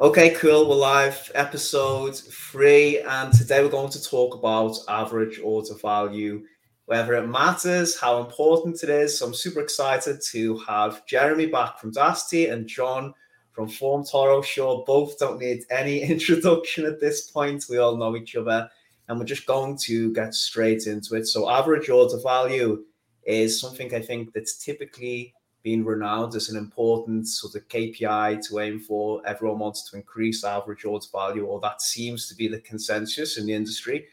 Okay, cool. We're live, episode three, and today we're going to talk about average order value, whether it matters, how important it is. So I'm super excited to have Jeremy back from Daasity and Jon from Formtoro. Sure, both don't need any introduction at this point. We all know each other, and we're just going to get straight into it. So, average order value is something I think that's typically being renowned as an important sort of KPI to aim for. Everyone wants to increase average order value, or that seems to be the consensus in the industry.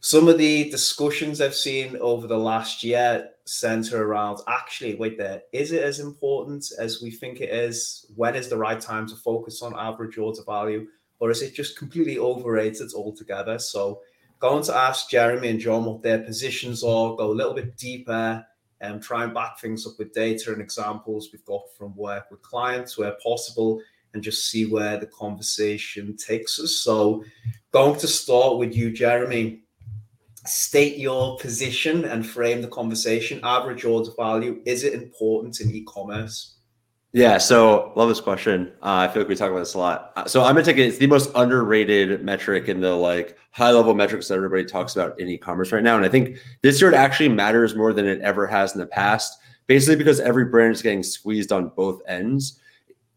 Some of the discussions I've seen over the last year center around actually, wait there, is it as important as we think it is? When is the right time to focus on average order value? Or is it just completely overrated altogether? So, going to ask Jeremy and Jon what their positions are, go a little bit deeper and try and back things up with data and examples we've got from work with clients where possible and just see where the conversation takes us. So, going to start with you, Jeremy. State your position and frame the conversation. Average order value is it important in e commerce? Yeah, so love this question. Uh, I feel like we talk about this a lot. Uh, so I'm gonna take it. It's the most underrated metric in the like high level metrics that everybody talks about in e-commerce right now. And I think this year it actually matters more than it ever has in the past. Basically, because every brand is getting squeezed on both ends.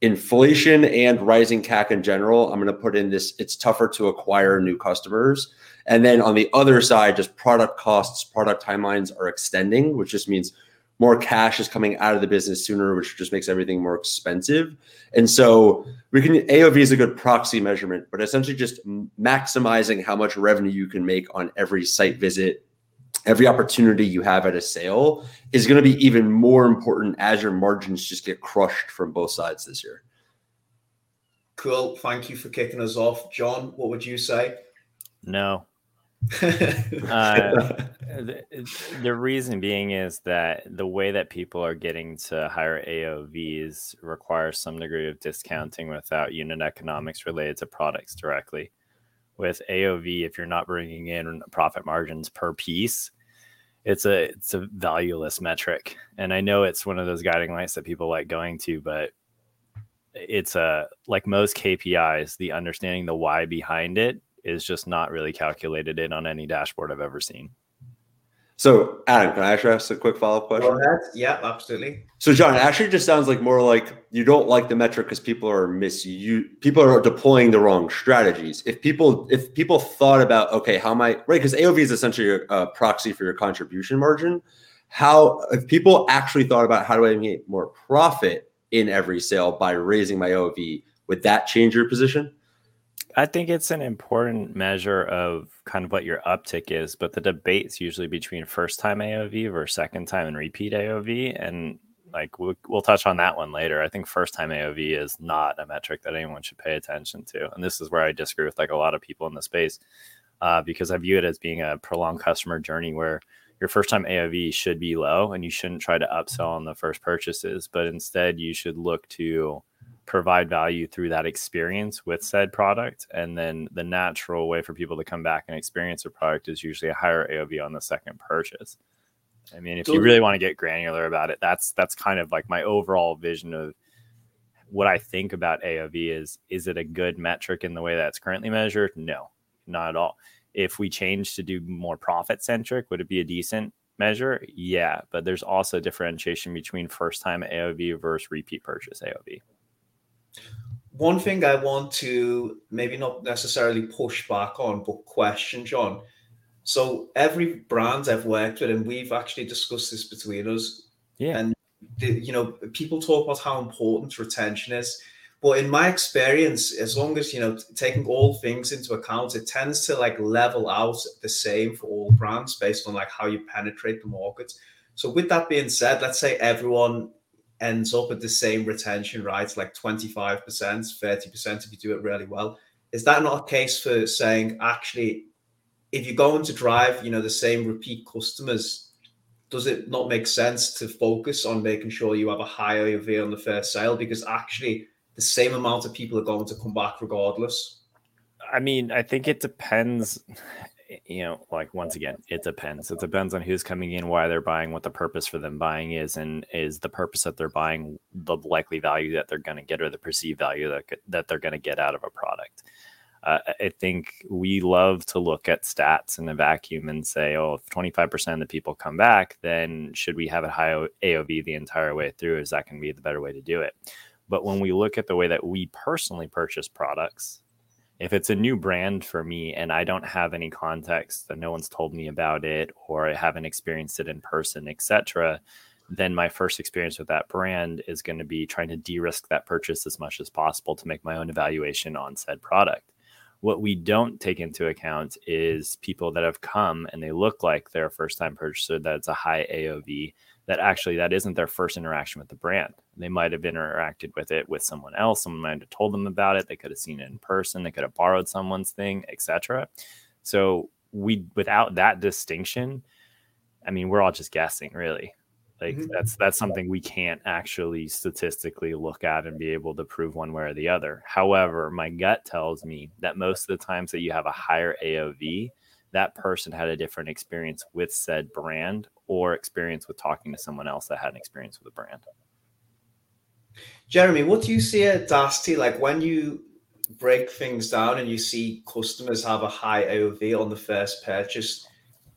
Inflation and rising CAC in general. I'm gonna put in this. It's tougher to acquire new customers. And then on the other side, just product costs, product timelines are extending, which just means more cash is coming out of the business sooner, which just makes everything more expensive. And so we can AOV is a good proxy measurement, but essentially just maximizing how much revenue you can make on every site visit, every opportunity you have at a sale is going to be even more important as your margins just get crushed from both sides this year. Cool. Thank you for kicking us off. Jon, what would you say? No, uh, the, the, reason being is that the way that people are getting to higher AOVs requires some degree of discounting without unit economics related to products directly. With AOV, if you're not bringing in profit margins per piece, it's a it's a valueless metric. And I know it's one of those guiding lights that people like going to, but it's a like most KPIs, the understanding the why behind it is just not really calculated in on any dashboard I've ever seen. So, Adam, can I actually ask a quick follow up question? Yeah, absolutely. So, Jon, it actually just sounds like more like you don't like the metric because people are misu people are deploying the wrong strategies. If people if people thought about okay, how am I right? Because AOV is essentially a, a proxy for your contribution margin. How if people actually thought about how do I make more profit in every sale by raising my AOV, would that change your position? I think it's an important measure of kind of what your uptick is, but the debate's usually between first time AOV versus second time and repeat AOV. And like we'll, we'll touch on that one later. I think first time AOV is not a metric that anyone should pay attention to. And this is where I disagree with like a lot of people in the space uh, because I view it as being a prolonged customer journey where your first time AOV should be low and you shouldn't try to upsell on the first purchases, but instead you should look to provide value through that experience with said product. And then the natural way for people to come back and experience a product is usually a higher AOV on the second purchase. I mean, if you really want to get granular about it, that's that's kind of like my overall vision of what I think about AOV is is it a good metric in the way that's currently measured? No, not at all. If we change to do more profit centric, would it be a decent measure? Yeah, but there's also differentiation between first time AOV versus repeat purchase AOV. One thing I want to maybe not necessarily push back on, but question, Jon. So every brand I've worked with, and we've actually discussed this between us, yeah, and the, you know, people talk about how important retention is. But in my experience, as long as you know taking all things into account, it tends to like level out the same for all brands based on like how you penetrate the market. So with that being said, let's say everyone ends up at the same retention, right? Like 25%, 30% if you do it really well. Is that not a case for saying, actually, if you're going to drive, you know, the same repeat customers, does it not make sense to focus on making sure you have a higher AOV on the first sale? Because actually, the same amount of people are going to come back regardless. I mean, I think it depends you know, like once again, it depends. It depends on who's coming in, why they're buying, what the purpose for them buying is, and is the purpose that they're buying the likely value that they're going to get or the perceived value that that they're going to get out of a product. Uh, I think we love to look at stats in a vacuum and say, oh, if 25% of the people come back, then should we have a high AOV the entire way through? Is that going to be the better way to do it? But when we look at the way that we personally purchase products, if it's a new brand for me and I don't have any context that no one's told me about it or I haven't experienced it in person, etc., then my first experience with that brand is going to be trying to de-risk that purchase as much as possible to make my own evaluation on said product. What we don't take into account is people that have come and they look like they're a first time purchaser, that it's a high AOV, that actually that isn't their first interaction with the brand. They might have interacted with it with someone else. Someone might have told them about it. They could have seen it in person. They could have borrowed someone's thing, etc. So we, without that distinction, I mean, we're all just guessing, really. Like mm-hmm. that's that's something we can't actually statistically look at and be able to prove one way or the other. However, my gut tells me that most of the times that you have a higher AOV, that person had a different experience with said brand or experience with talking to someone else that had an experience with a brand. Jeremy, what do you see at Daasity? Like when you break things down and you see customers have a high AOV on the first purchase,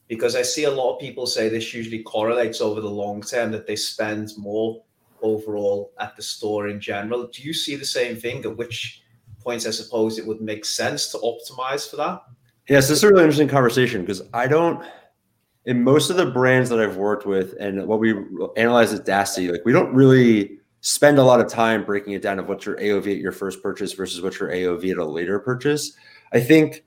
because I see a lot of people say this usually correlates over the long term that they spend more overall at the store in general. Do you see the same thing? At which points, I suppose, it would make sense to optimize for that? Yes, this is a really interesting conversation because I don't, in most of the brands that I've worked with and what we analyze at Daasity, like we don't really spend a lot of time breaking it down of what's your AOV at your first purchase versus what's your AOV at a later purchase. I think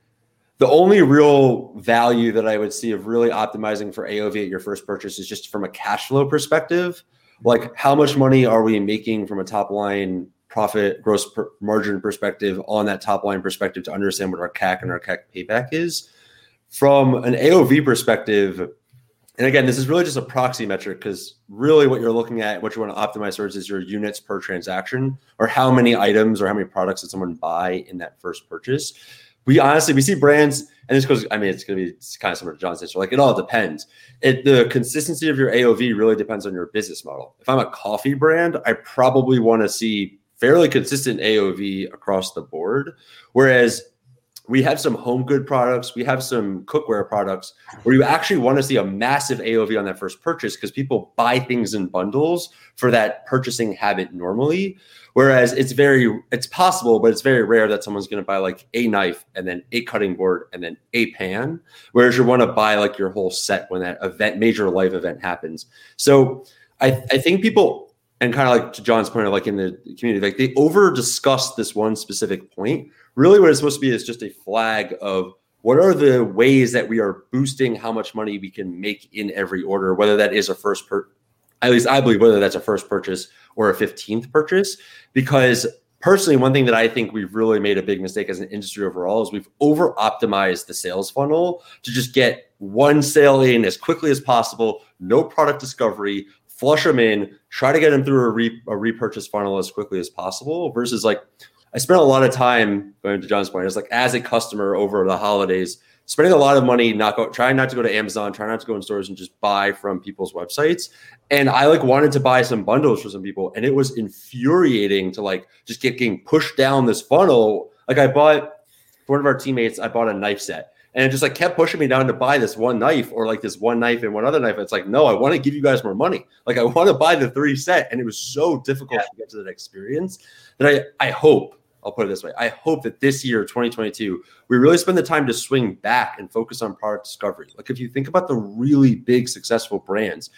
the only real value that I would see of really optimizing for AOV at your first purchase is just from a cash flow perspective. Like, how much money are we making from a top line profit gross per margin perspective on that top line perspective to understand what our CAC and our CAC payback is? From an AOV perspective, and again, this is really just a proxy metric because really what you're looking at, what you want to optimize towards is your units per transaction or how many items or how many products did someone buy in that first purchase we honestly we see brands, and this goes. I mean, it's going to be kind of similar to Jon's answer. Like it all depends. It the consistency of your AOV really depends on your business model. If I'm a coffee brand, I probably want to see fairly consistent AOV across the board. Whereas we have some home good products, we have some cookware products where you actually want to see a massive AOV on that first purchase because people buy things in bundles for that purchasing habit normally. Whereas it's very, it's possible, but it's very rare that someone's going to buy like a knife and then a cutting board and then a pan. Whereas you want to buy like your whole set when that event, major life event happens. So I, I think people, and kind of like to Jon's point, of like in the community, like they over discuss this one specific point really what it's supposed to be is just a flag of what are the ways that we are boosting how much money we can make in every order, whether that is a first per at least I believe whether that's a first purchase or a 15th purchase. Because personally, one thing that I think we've really made a big mistake as an industry overall is we've over optimized the sales funnel to just get one sale in as quickly as possible, no product discovery, flush them in, try to get them through a, re- a repurchase funnel as quickly as possible versus like I spent a lot of time going to Jon's point. It's like as a customer over the holidays, spending a lot of money, not go, trying not to go to Amazon, trying not to go in stores and just buy from people's websites. And I like wanted to buy some bundles for some people, and it was infuriating to like just get getting pushed down this funnel. Like I bought for one of our teammates, I bought a knife set. And it just like kept pushing me down to buy this one knife or like this one knife and one other knife. It's like, no, I want to give you guys more money. Like I want to buy the three set. And it was so difficult yeah. to get to that experience that I, I hope I'll put it this way. I hope that this year, 2022, we really spend the time to swing back and focus on product discovery. Like if you think about the really big successful brands,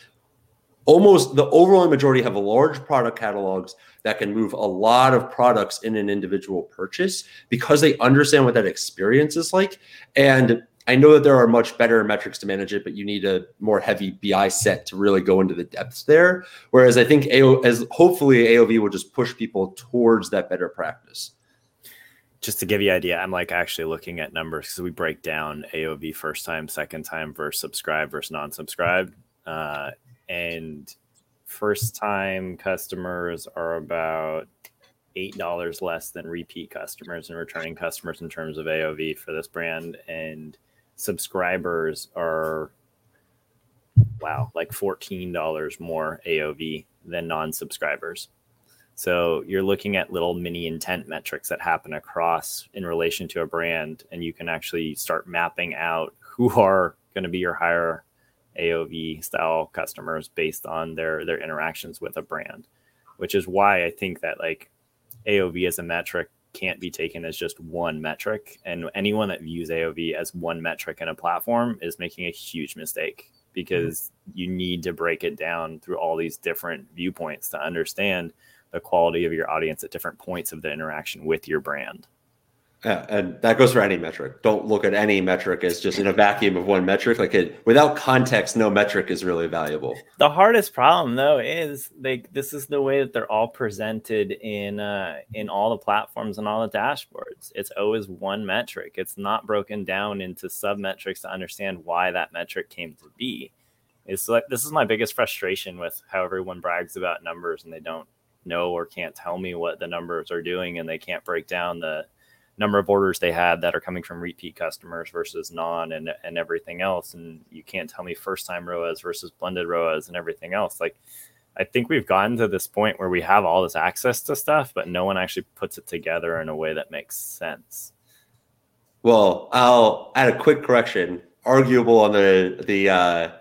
almost the overwhelming majority have large product catalogs that can move a lot of products in an individual purchase because they understand what that experience is like. And I know that there are much better metrics to manage it, but you need a more heavy BI set to really go into the depths there. Whereas I think AO, as hopefully AOV will just push people towards that better practice just to give you an idea, I'm like actually looking at numbers because we break down AOV first time, second time versus subscribe versus non-subscribe. Uh, and first time customers are about eight dollars less than repeat customers and returning customers in terms of AOV for this brand. And subscribers are wow, like $14 more AOV than non-subscribers. So you're looking at little mini intent metrics that happen across in relation to a brand, and you can actually start mapping out who are going to be your higher AOV style customers based on their their interactions with a brand, which is why I think that like AOV as a metric can't be taken as just one metric, and anyone that views AOV as one metric in a platform is making a huge mistake because mm-hmm. you need to break it down through all these different viewpoints to understand the quality of your audience at different points of the interaction with your brand. Yeah, and that goes for any metric. Don't look at any metric as just in a vacuum of one metric. Like it, without context, no metric is really valuable. The hardest problem though is like this is the way that they're all presented in uh, in all the platforms and all the dashboards. It's always one metric. It's not broken down into sub metrics to understand why that metric came to be. It's like this is my biggest frustration with how everyone brags about numbers and they don't know or can't tell me what the numbers are doing and they can't break down the number of orders they had that are coming from repeat customers versus non and, and everything else and you can't tell me first time ROAS versus blended ROAS and everything else like I think we've gotten to this point where we have all this access to stuff but no one actually puts it together in a way that makes sense. Well, I'll add a quick correction. Arguable on the the uh,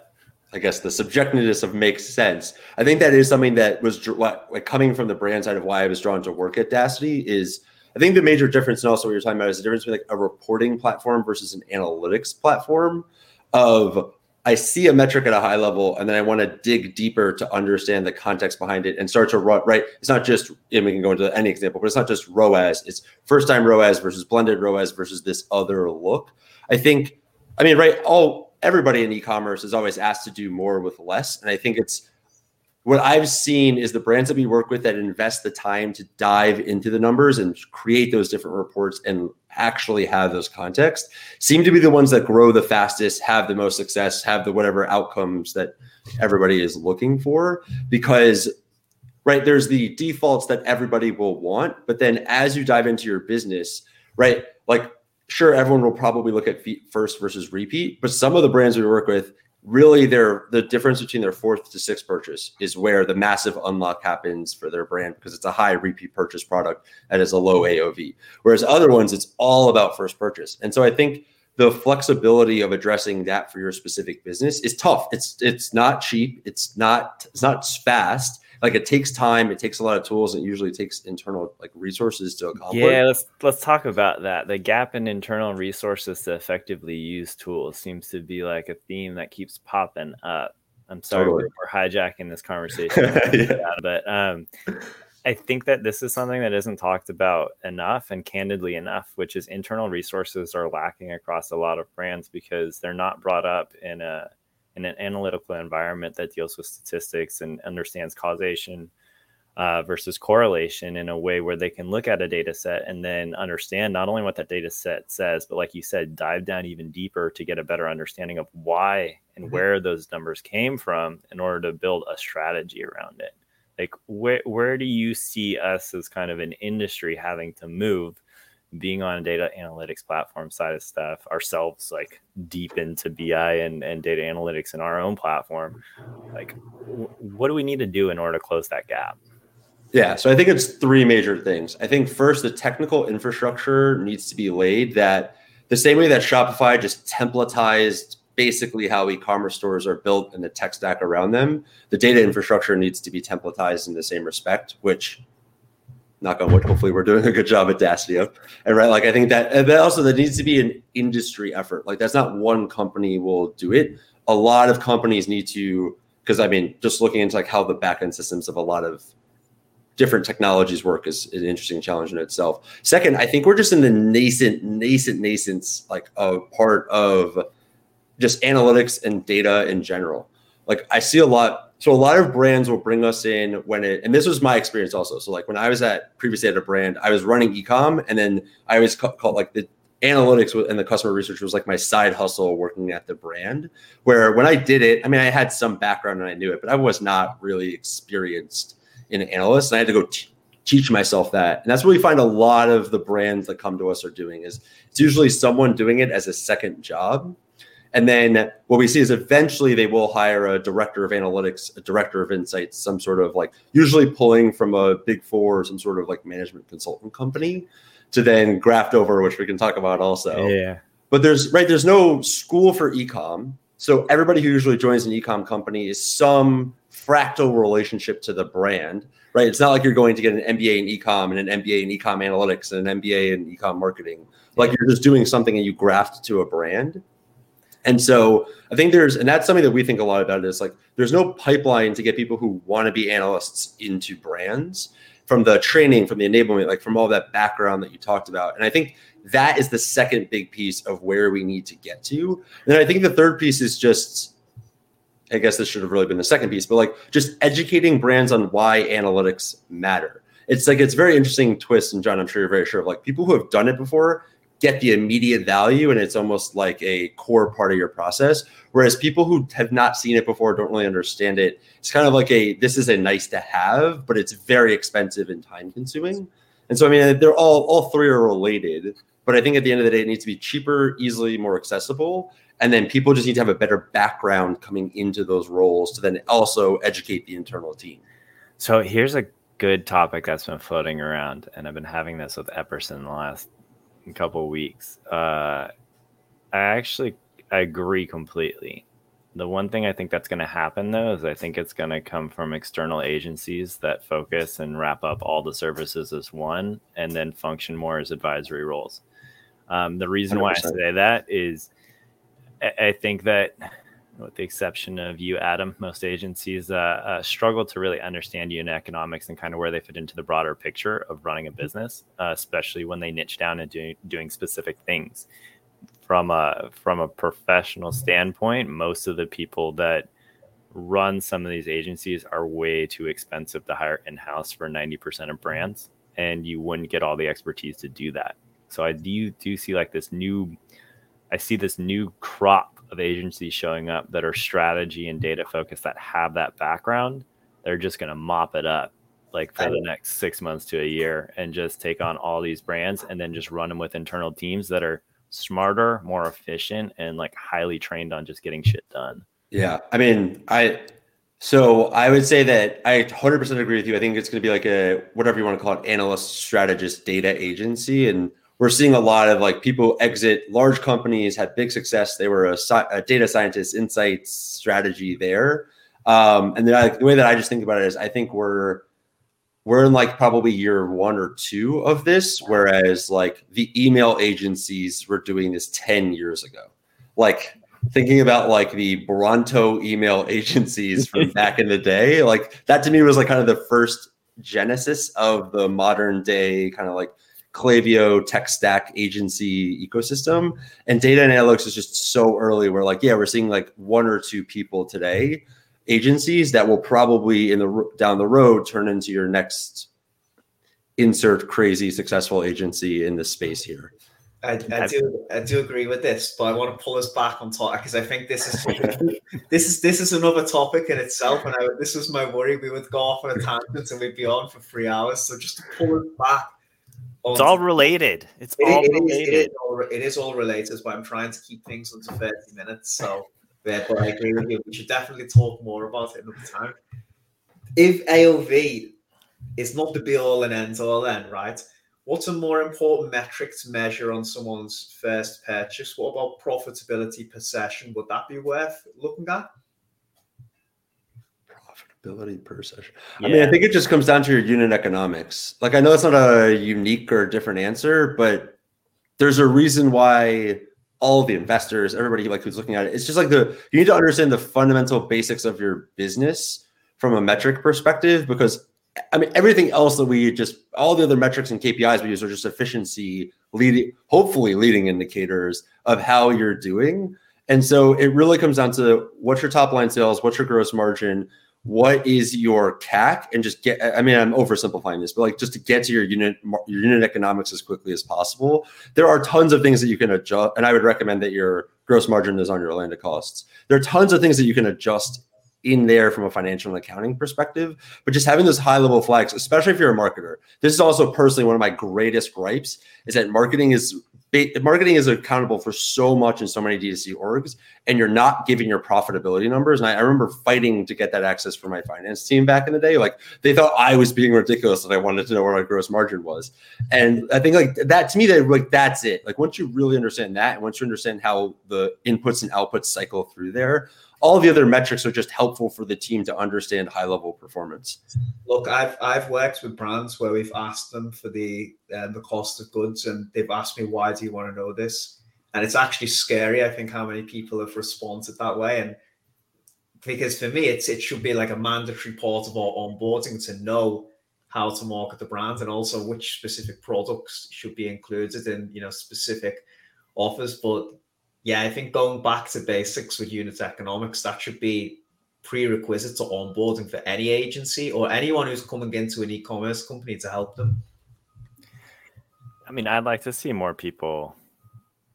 I guess the subjectiveness of makes sense. I think that is something that was like coming from the brand side of why I was drawn to work at Daasity is I think the major difference and also what you're talking about is the difference between like a reporting platform versus an analytics platform of I see a metric at a high level and then I want to dig deeper to understand the context behind it and start to run right. It's not just and we can go into any example, but it's not just ROAS, it's first time ROAS versus blended ROAS versus this other look. I think I mean, right, all everybody in e-commerce is always asked to do more with less. And I think it's what I've seen is the brands that we work with that invest the time to dive into the numbers and create those different reports and actually have those context seem to be the ones that grow the fastest, have the most success, have the whatever outcomes that everybody is looking for. Because right there's the defaults that everybody will want, but then as you dive into your business, right, like sure everyone will probably look at first versus repeat but some of the brands we work with really their the difference between their fourth to sixth purchase is where the massive unlock happens for their brand because it's a high repeat purchase product that is a low aov whereas other ones it's all about first purchase. And so i think the flexibility of addressing that for your specific business is tough. It's it's not cheap. It's not it's not fast like it takes time it takes a lot of tools and it usually takes internal like resources to accomplish. Yeah let's let's talk about that. The gap in internal resources to effectively use tools seems to be like a theme that keeps popping up. I'm sorry totally. we're, hijacking this conversation. Yeah. but um I think that this is something that isn't talked about enough and candidly enough, which is internal resources are lacking across a lot of brands because they're not brought up in a in an analytical environment that deals with statistics and understands causation uh, versus correlation in a way where they can look at a data set and then understand not only what that data set says, but like you said, dive down even deeper to get a better understanding of why and mm-hmm. where those numbers came from in order to build a strategy around it. Like, where, where do you see us as kind of an industry having to move being on a data analytics platform side of stuff ourselves like deep into bi and, and data analytics in our own platform like w- what do we need to do in order to close that gap? Yeah so i think it's three major things. I think first the technical infrastructure needs to be laid that the same way that shopify just templatized basically how e-commerce stores are built and the tech stack around them the data infrastructure needs to be templatized in the same respect which knock on wood, hopefully we're doing a good job at Daasity. And right, like I think that, and also there needs to be an industry effort. Like that's not one company will do it. A lot of companies need to, because I mean, just looking into like how the backend systems of a lot of different technologies work is an interesting challenge in itself. Second, I think we're just in the nascent, nascent, nascent like a part of just analytics and data in general. Like I see a lot so a lot of brands will bring us in when it, and this was my experience also. So like when I was at previously at a brand, I was running ecom, and then I always called like the analytics and the customer research was like my side hustle working at the brand. Where when I did it, I mean, I had some background and I knew it, but I was not really experienced in an analyst, and I had to go t- teach myself that. And that's what we find a lot of the brands that come to us are doing is it's usually someone doing it as a second job And then what we see is eventually they will hire a director of analytics, a director of insights, some sort of like usually pulling from a big four or some sort of like management consultant company to then graft over, which we can talk about also. Yeah. But there's right, there's no school for ecom. So everybody who usually joins an ecom company is some fractal relationship to the brand, right? It's not like you're going to get an MBA in ecom and an MBA in ecom analytics and an MBA in ecom marketing. Like you're just doing something and you graft to a brand. And so I think there's, and that's something that we think a lot about is like there's no pipeline to get people who want to be analysts into brands from the training, from the enablement, like from all that background that you talked about. And I think that is the second big piece of where we need to get to. And I think the third piece is just, I guess this should have really been the second piece, but like just educating brands on why analytics matter. It's like it's very interesting twist, and Jon, I'm sure you're very sure of like people who have done it before get the immediate value and it's almost like a core part of your process. Whereas people who have not seen it before don't really understand it it's kind of like a this is a nice to have but it's very expensive and time consuming. And so i mean they're all all three are related but i think at the end of the day it needs to be cheaper easily more accessible. And then people just need to have a better background coming into those roles to then also educate the internal team. So here's a good topic that's been floating around and i've been having this with epperson the last a couple weeks. Uh, I actually I agree completely. The one thing I think that's going to happen though is I think it's going to come from external agencies that focus and wrap up all the services as one and then function more as advisory roles. Um, the reason 100%. why I say that is I, I think that with the exception of you, Adam, most agencies uh, uh, struggle to really understand unit economics and kind of where they fit into the broader picture of running a business, uh, especially when they niche down and doing doing specific things. From a from a professional standpoint, most of the people that run some of these agencies are way too expensive to hire in house for ninety percent of brands, and you wouldn't get all the expertise to do that. So I do do see like this new, I see this new crop of agencies showing up that are strategy and data focused that have that background, they're just going to mop it up like for the next six months to a year and just take on all these brands and then just run them with internal teams that are smarter, more efficient, and like highly trained on just getting shit done. Yeah. I mean, I, so I would say that I 100% agree with you. I think it's going to be like a, whatever you want to call it, analyst, strategist, data agency. And we're seeing a lot of like people exit large companies, had big success. They were a, a data scientist, insights strategy there. Um, and then I, the way that I just think about it is, I think we're we're in like probably year one or two of this, whereas like the email agencies were doing this ten years ago. Like thinking about like the Bronto email agencies from back in the day, like that to me was like kind of the first genesis of the modern day kind of like Klaviyo tech stack agency ecosystem. And data analytics is just so early. We're like, yeah, we're seeing like one or two people today, agencies that will probably in the down the road turn into your next insert crazy successful agency in this space here. I, I, do I do agree with this, but I want to pull us back on top because I think this is this is this is another topic in itself, and I, this was my worry. We would go off on a tangent and we'd be on for three hours. So just to pull it back it's all related. It's it, all it related. Is, it, is all, it is all related, but I'm trying to keep things under 30 minutes. So, but I agree with you. We should definitely talk more about it another time. If AOV is not the be all and end all, then, right? What's a more important metric to measure on someone's first purchase? What about profitability per session? Would that be worth looking at? Profitability per session. Yeah. I mean, I think it just comes down to your unit economics. Like, I know it's not a unique or different answer, but there's a reason why all the investors, everybody like who's looking at it, it's just like the you need to understand the fundamental basics of your business from a metric perspective because I mean everything else that we just all the other metrics and KPIs we use are just efficiency leading hopefully leading indicators of how you're doing. And so it really comes down to what's your top line sales, what's your gross margin, what is your CAC? And just get I mean I'm oversimplifying this but like just to get to your unit your unit economics as quickly as possible there are tons of things that you can adjust and I would recommend that your gross margin is on your landed costs. There are tons of things that you can adjust in there from a financial and accounting perspective but just having those high level flags especially if you're a marketer. This is also personally one of my greatest gripes is that marketing is marketing is accountable for so much in so many D2C orgs, and you're not giving your profitability numbers. And I, I, remember fighting to get that access for my finance team back in the day. Like they thought I was being ridiculous that I wanted to know where my gross margin was. And I think like that to me, that like that's it. Like once you really understand that, and once you understand how the inputs and outputs cycle through there, all the other metrics are just helpful for the team to understand high level performance. Look, I've I've worked with brands where we've asked them for the uh, the cost of goods, and they've asked me why do you want to know this, and it's actually scary. I think how many people have responded that way, and because for me, it's it should be like a mandatory part of our onboarding to know how to market the brand and also which specific products should be included in you know specific offers, but yeah, I think going back to basics with unit economics, that should be prerequisite to onboarding for any agency or anyone who's coming into an e-commerce company to help them. I mean, I'd like to see more people.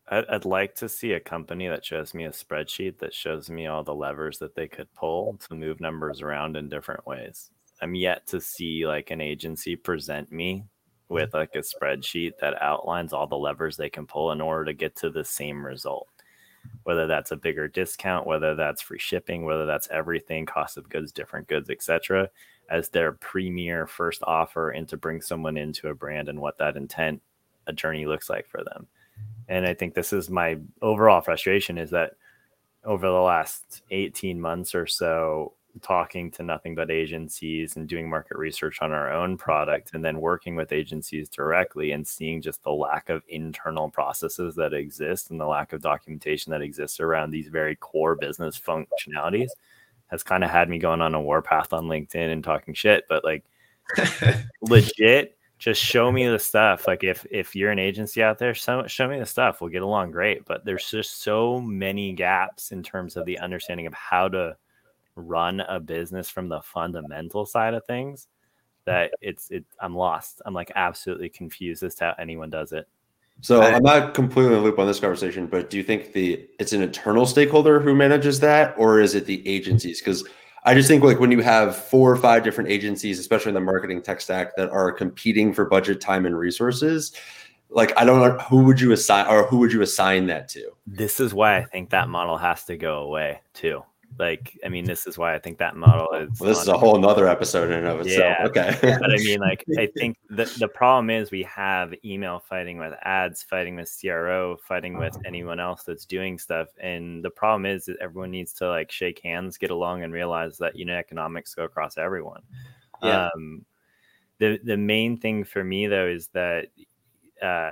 I'd like to see a company that shows me a spreadsheet that shows me all the levers that they could pull to move numbers around in different ways. I'm yet to see like an agency present me with like a spreadsheet that outlines all the levers they can pull in order to get to the same result whether that's a bigger discount, whether that's free shipping, whether that's everything, cost of goods, different goods, etc., as their premier first offer and to bring someone into a brand and what that intent a journey looks like for them. And I think this is my overall frustration is that over the last 18 months or so, talking to nothing but agencies and doing market research on our own product and then working with agencies directly and seeing just the lack of internal processes that exist and the lack of documentation that exists around these very core business functionalities has kind of had me going on a warpath on LinkedIn and talking shit but like legit just show me the stuff. Like if if you're an agency out there show, show me the stuff. We'll get along great but there's just so many gaps in terms of the understanding of how to run a business from the fundamental side of things mm. that it's it I'm lost. I'm like absolutely confused as to how anyone does it. So I'm not completely in the loop on this conversation, but do you think the it's an internal stakeholder who manages that, or is it the agencies? Because I just think like when you have four or five different agencies, especially in the marketing tech stack, that are competing for budget, time, and resources, like I don't know who would you assign or who would you assign that to? This is why I think that model has to go away too. Like, I mean, this is why I think that model is. Well, this is a whole nother episode in and of itself. Yeah, okay. but I mean, like, I think the, the problem is we have email fighting with ads, fighting with CRO, fighting with anyone else that's doing stuff. And the problem is that everyone needs to like shake hands, get along, and realize that you know economics go across everyone. Yeah. Um, the, the main thing for me, though, is that uh,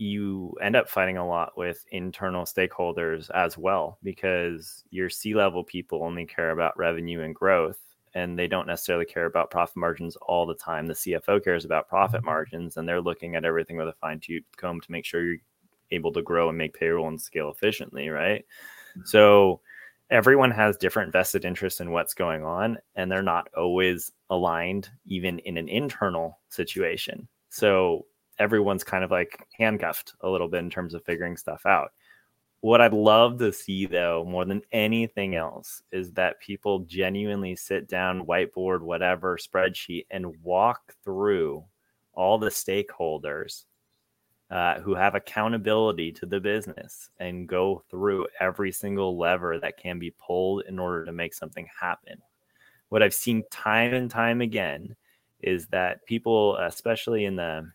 you end up fighting a lot with internal stakeholders as well because your C level people only care about revenue and growth and they don't necessarily care about profit margins all the time. The CFO cares about profit mm-hmm. margins and they're looking at everything with a fine tooth comb to make sure you're able to grow and make payroll and scale efficiently, right? Mm-hmm. So everyone has different vested interests in what's going on and they're not always aligned even in an internal situation. So everyone's kind of like handcuffed a little bit in terms of figuring stuff out. What I'd love to see, though, more than anything else, is that people genuinely sit down, whiteboard, whatever spreadsheet, and walk through all the stakeholders uh, who have accountability to the business and go through every single lever that can be pulled in order to make something happen. What I've seen time and time again is that people, especially in the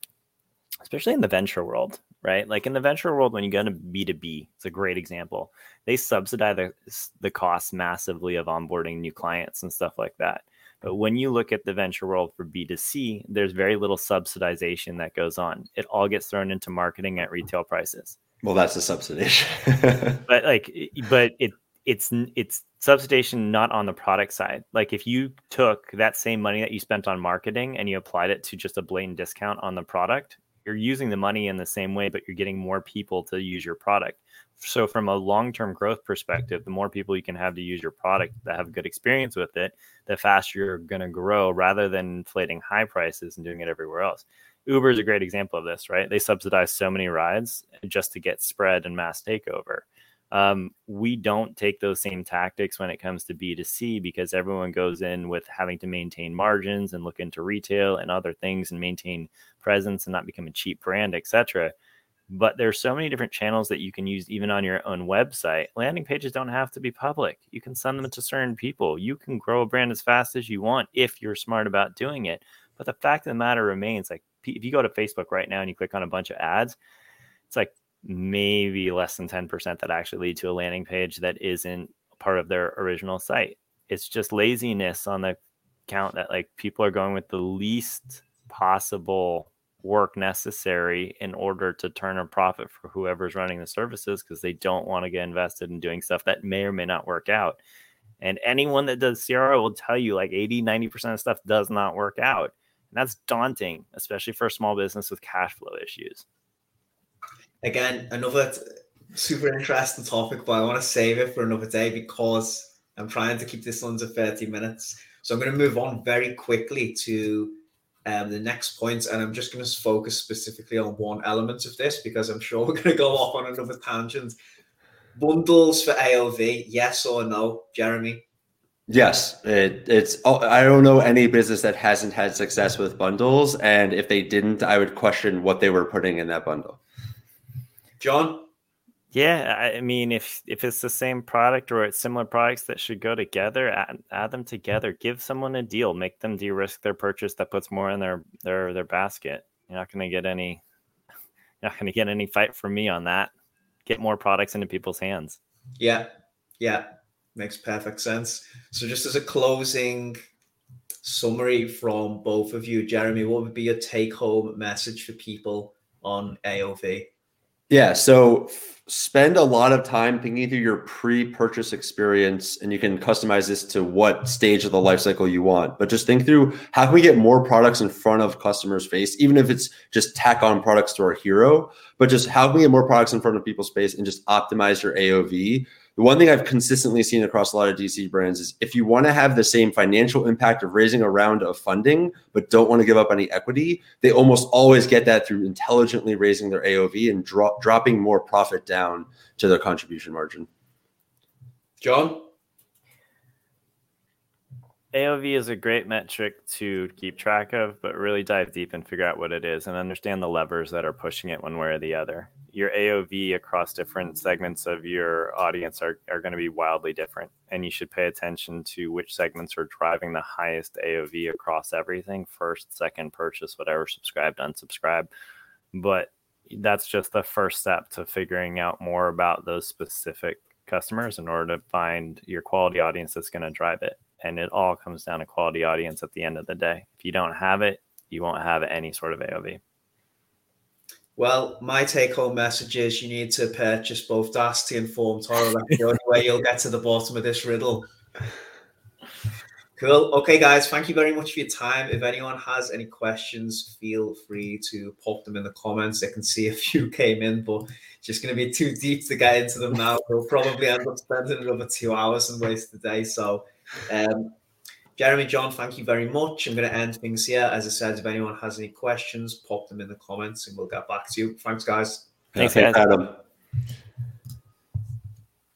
especially in the venture world, right? Like in the venture world, when you go to B2B, it's a great example. They subsidize the, the costs massively of onboarding new clients and stuff like that. But when you look at the venture world for B2C, there's very little subsidization that goes on. It all gets thrown into marketing at retail prices. Well, that's a subsidization. but like, but it it's it's subsidization not on the product side. Like if you took that same money that you spent on marketing and you applied it to just a blatant discount on the product, you're using the money in the same way, but you're getting more people to use your product. So, from a long term growth perspective, the more people you can have to use your product that have good experience with it, the faster you're going to grow rather than inflating high prices and doing it everywhere else. Uber is a great example of this, right? They subsidize so many rides just to get spread and mass takeover. Um, we don't take those same tactics when it comes to B2C because everyone goes in with having to maintain margins and look into retail and other things and maintain presence and not become a cheap brand, etc. but there's so many different channels that you can use even on your own website. Landing pages don't have to be public. You can send them to certain people. You can grow a brand as fast as you want if you're smart about doing it. But the fact of the matter remains like if you go to facebook right now and you click on a bunch of ads it's like maybe less than 10% that actually lead to a landing page that isn't part of their original site it's just laziness on the count that like people are going with the least possible work necessary in order to turn a profit for whoever's running the services because they don't want to get invested in doing stuff that may or may not work out. And anyone that does CRO will tell you like 80, 90% of stuff does not work out. And that's daunting, especially for a small business with cash flow issues. Again, another t- super interesting topic, but I want to save it for another day because I'm trying to keep this under 30 minutes. So I'm going to move on very quickly to um, the next points. point, and I'm just going to focus specifically on one element of this because I'm sure we're going to go off on another tangent. Bundles for AOV, yes or no, Jeremy? Yes, it, it's. Oh, I don't know any business that hasn't had success with bundles, and if they didn't, I would question what they were putting in that bundle. Jon, yeah, I mean, if if it's the same product or it's similar products that should go together, add, add them together. Give someone a deal. Make them de-risk their purchase that puts more in their their their basket. You're not going to get any. You're not going to get any fight from me on that. Get more products into people's hands. Yeah, yeah, makes perfect sense. So, just as a closing summary from both of you, Jeremy, what would be your take-home message for people on AOV? Yeah, so spend a lot of time thinking through your pre-purchase experience and you can customize this to what stage of the life cycle you want but just think through how can we get more products in front of customers face even if it's just tack on products to our hero but just how can we get more products in front of people's face and just optimize your aov the one thing I've consistently seen across a lot of DC brands is if you want to have the same financial impact of raising a round of funding, but don't want to give up any equity, they almost always get that through intelligently raising their AOV and dro- dropping more profit down to their contribution margin. Jon? AOV is a great metric to keep track of, but really dive deep and figure out what it is and understand the levers that are pushing it one way or the other. Your AOV across different segments of your audience are, are going to be wildly different. And you should pay attention to which segments are driving the highest AOV across everything first, second purchase, whatever, subscribed, unsubscribe. But that's just the first step to figuring out more about those specific customers in order to find your quality audience that's going to drive it and it all comes down to quality audience at the end of the day. If you don't have it, you won't have any sort of AOV. Well, my take home message is you need to purchase both Daasity and FormToro. That's the only way you'll get to the bottom of this riddle. Cool. Okay, guys, thank you very much for your time. If anyone has any questions, feel free to pop them in the comments. I can see a few came in, but it's just going to be too deep to get into them now. We'll probably end up spending another two hours and waste the day. So um, Jeremy, Jon, thank you very much. I'm going to end things here. As I said, if anyone has any questions, pop them in the comments and we'll get back to you. Thanks, guys. Thanks, guys. Adam.